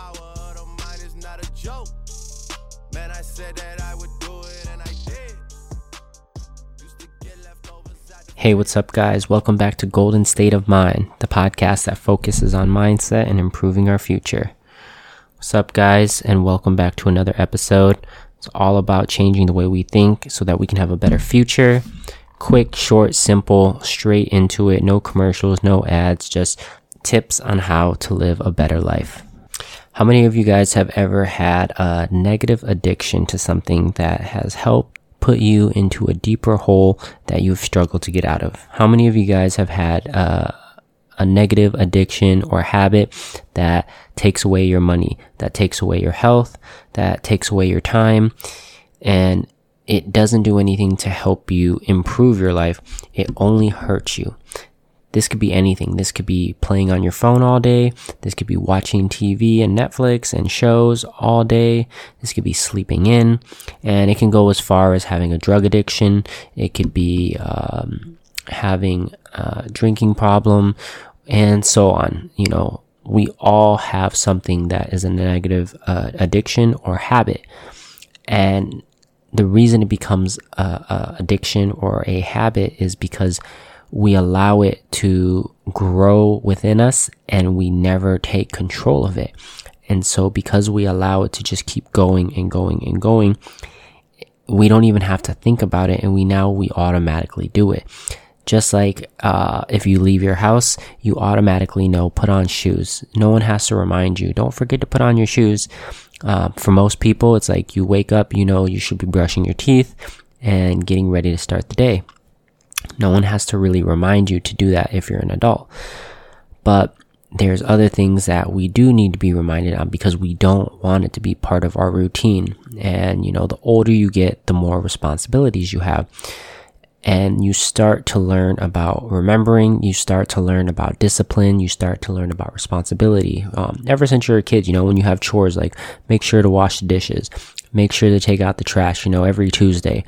power of the mind is not a joke. Man, I said that I would do it and I did. Hey, what's up, guys? Welcome back to Golden State of Mind, the podcast that focuses on mindset and improving our future. What's up, guys, and welcome back to another episode. It's all about changing the way we think so that we can have a better future. Quick, short, simple, straight into it. No commercials, no ads, just tips on how to live a better life. How many of you guys have ever had a negative addiction to something that has helped put you into a deeper hole that you've struggled to get out of? How many of you guys have had uh, a negative addiction or habit that takes away your money, that takes away your health, that takes away your time, and it doesn't do anything to help you improve your life. It only hurts you. This could be anything. This could be playing on your phone all day. This could be watching TV and Netflix and shows all day. This could be sleeping in. And it can go as far as having a drug addiction. It could be um, having a drinking problem and so on. You know, we all have something that is a negative uh, addiction or habit. And the reason it becomes a, a addiction or a habit is because we allow it to grow within us and we never take control of it. And so because we allow it to just keep going and going and going, we don't even have to think about it and we now we automatically do it. Just like uh, if you leave your house, you automatically know put on shoes. No one has to remind you. Don't forget to put on your shoes. Uh, for most people, it's like you wake up, you know you should be brushing your teeth and getting ready to start the day. No one has to really remind you to do that if you're an adult. But there's other things that we do need to be reminded on because we don't want it to be part of our routine. And, you know, the older you get, the more responsibilities you have. And you start to learn about remembering, you start to learn about discipline, you start to learn about responsibility. Um, ever since you're a kid, you know, when you have chores like make sure to wash the dishes, make sure to take out the trash, you know, every Tuesday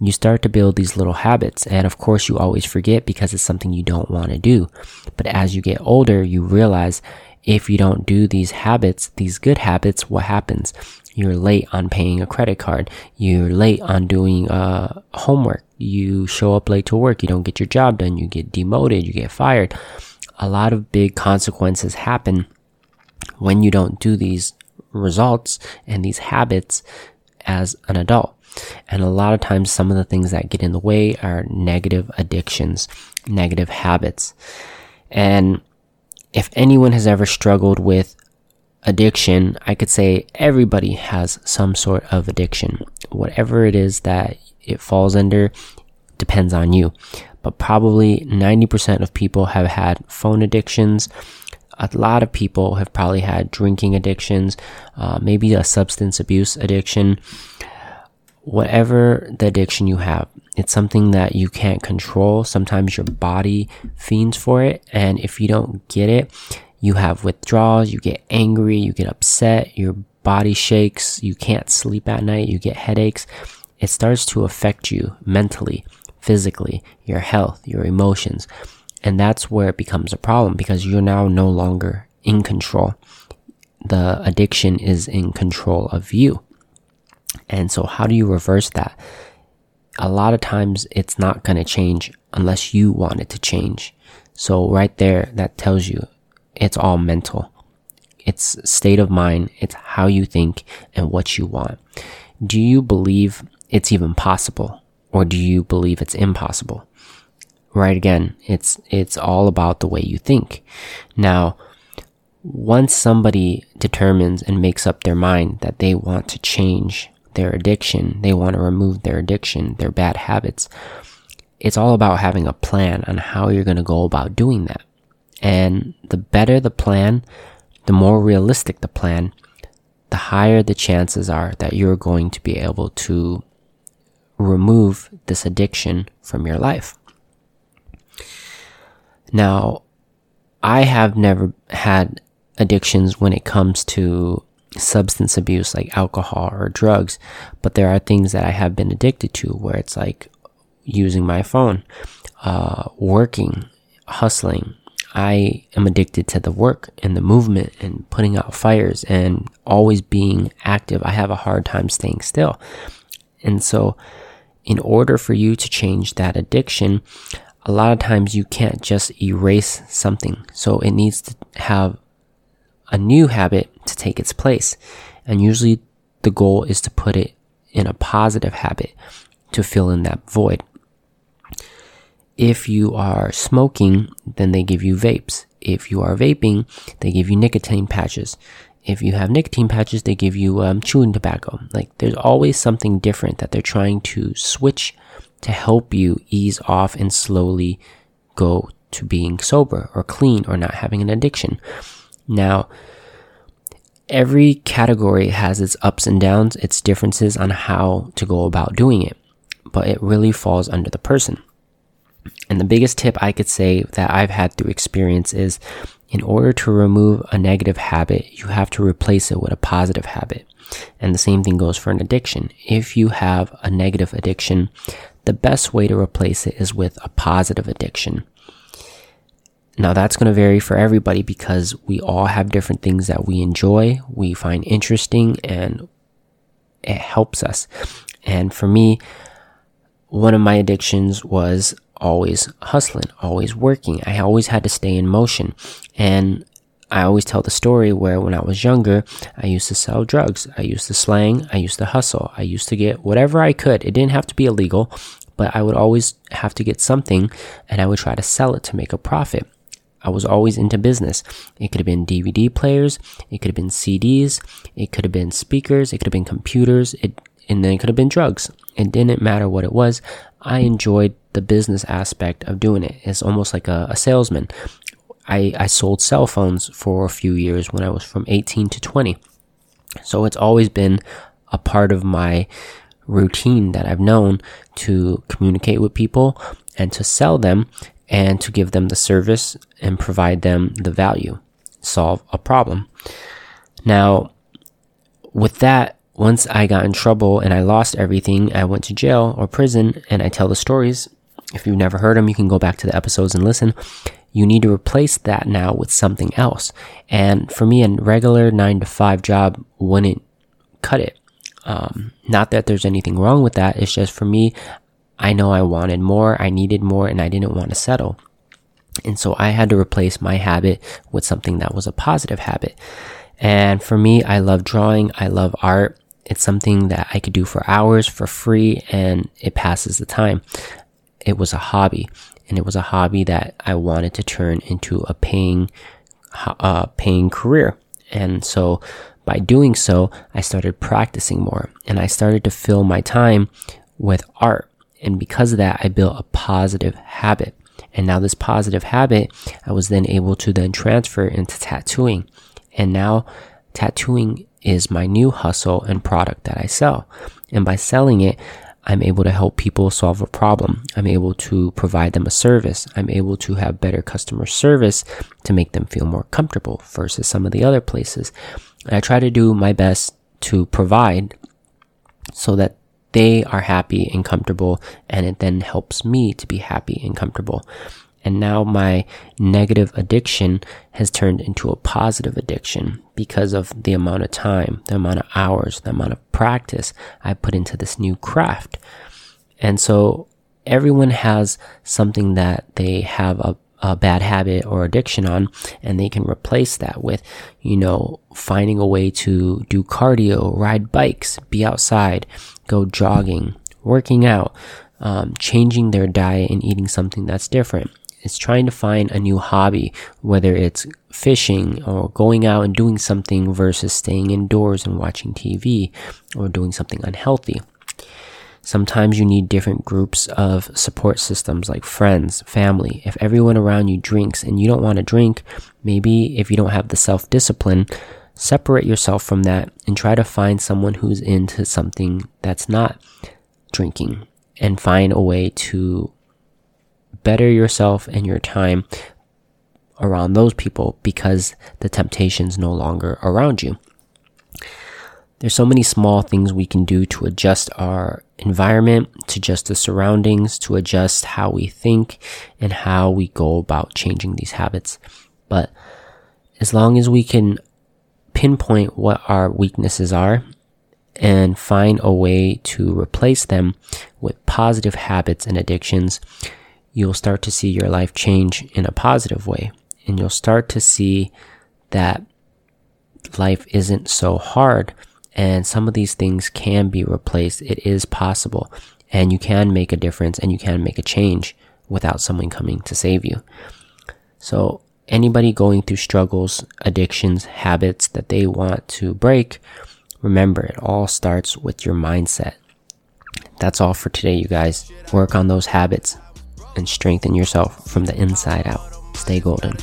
you start to build these little habits. And of course, you always forget because it's something you don't want to do. But as you get older, you realize if you don't do these habits, these good habits, what happens? You're late on paying a credit card. You're late on doing uh, homework. You show up late to work. You don't get your job done. You get demoted. You get fired. A lot of big consequences happen when you don't do these results and these habits as an adult. And a lot of times, some of the things that get in the way are negative addictions, negative habits. And if anyone has ever struggled with addiction, I could say everybody has some sort of addiction. Whatever it is that it falls under depends on you. But probably 90% of people have had phone addictions. A lot of people have probably had drinking addictions, uh, maybe a substance abuse addiction whatever the addiction you have, it's something that you can't control. Sometimes your body fiends for it. And if you don't get it, you have withdrawals, you get angry, you get upset, your body shakes, you can't sleep at night, you get headaches. It starts to affect you mentally, physically, your health, your emotions. And that's where it becomes a problem because you're now no longer in control. The addiction is in control of you. And so, how do you reverse that? A lot of times, it's not going to change unless you want it to change. So, right there, that tells you it's all mental. It's state of mind, it's how you think and what you want. Do you believe it's even possible? Or do you believe it's impossible? Right again, it's, it's all about the way you think. Now, once somebody determines and makes up their mind that they want to change their addiction, they want to remove their addiction, their bad habits. It's all about having a plan on how you're going to go about doing that. And the better the plan, the more realistic the plan, the higher the chances are that you're going to be able to remove this addiction from your life. Now, I have never had addictions when it comes to substance abuse like alcohol or drugs, but there are things that I have been addicted to where it's like using my phone, uh, working, hustling, I am addicted to the work and the movement and putting out fires and always being active. I have a hard time staying still. And so, in order for you to change that addiction, a lot of times you can't just erase something. So it needs to have a new habit to take its place. And usually the goal is to put it in a positive habit to fill in that void. If you are smoking, then they give you vapes. If you are vaping, they give you nicotine patches. If you have nicotine patches, they give you um, chewing tobacco. Like there's always something different that they're trying to switch to help you ease off and slowly go to being sober or clean or not having an addiction. Now, every category has its ups and downs, its differences on how to go about doing it, but it really falls under the person. And the biggest tip I could say that I've had through experience is in order to remove a negative habit, you have to replace it with a positive habit. And the same thing goes for an addiction. If you have a negative addiction, the best way to replace it is with a positive addiction. Now that's going to vary for everybody because we all have different things that we enjoy, we find interesting, and it helps us. And for me, one of my addictions was always hustling, always working. I always had to stay in motion. And I always tell the story where when I was younger, I used to sell drugs. I used to slang. I used to hustle. I used to get whatever I could. It didn't have to be illegal, but I would always have to get something and I would try to sell it to make a profit. I was always into business. It could have been DVD players. It could have been CDs. It could have been speakers. It could have been computers. It, and then it could have been drugs. It didn't matter what it was. I enjoyed the business aspect of doing it. It's almost like a, a salesman. I, I sold cell phones for a few years when I was from 18 to 20. So it's always been a part of my routine that I've known to communicate with people and to sell them and to give them the service and provide them the value, solve a problem. Now, with that, once I got in trouble and I lost everything, I went to jail or prison and I tell the stories. If you've never heard them, you can go back to the episodes and listen. You need to replace that now with something else. And for me, a regular nine to five job wouldn't cut it. Um, not that there's anything wrong with that. It's just for me, I know I wanted more, I needed more, and I didn't want to settle. And so I had to replace my habit with something that was a positive habit. And for me, I love drawing, I love art. It's something that I could do for hours for free and it passes the time. It was a hobby and it was a hobby that I wanted to turn into a paying, uh, paying career. And so by doing so, I started practicing more and I started to fill my time with art. And because of that, I built a positive habit. And now this positive habit, I was then able to then transfer into tattooing. And now tattooing is my new hustle and product that I sell. And by selling it, I'm able to help people solve a problem. I'm able to provide them a service. I'm able to have better customer service to make them feel more comfortable versus some of the other places. And I try to do my best to provide so that they are happy and comfortable and it then helps me to be happy and comfortable. And now my negative addiction has turned into a positive addiction because of the amount of time, the amount of hours, the amount of practice I put into this new craft. And so everyone has something that they have a, a bad habit or addiction on, and they can replace that with, you know, finding a way to do cardio, ride bikes, be outside, go jogging, working out, um, changing their diet and eating something that's different It's trying to find a new hobby, whether it's fishing or going out and doing something versus staying indoors and watching TV or doing something unhealthy. Sometimes you need different groups of support systems like friends, family. If everyone around you drinks and you don't want to drink, maybe if you don't have the self discipline, separate yourself from that and try to find someone who's into something that's not drinking and find a way to better yourself and your time around those people because the temptation's no longer around you. There's so many small things we can do to adjust our environment, to adjust the surroundings, to adjust how we think and how we go about changing these habits. But as long as we can pinpoint what our weaknesses are and find a way to replace them with positive habits and addictions, you'll start to see your life change in a positive way. And you'll start to see that life isn't so hard and some of these things can be replaced. It is possible and you can make a difference and you can make a change without someone coming to save you. So anybody going through struggles, addictions, habits that they want to break, remember it all starts with your mindset. That's all for today, you guys. Work on those habits and strengthen yourself from the inside out. Stay golden.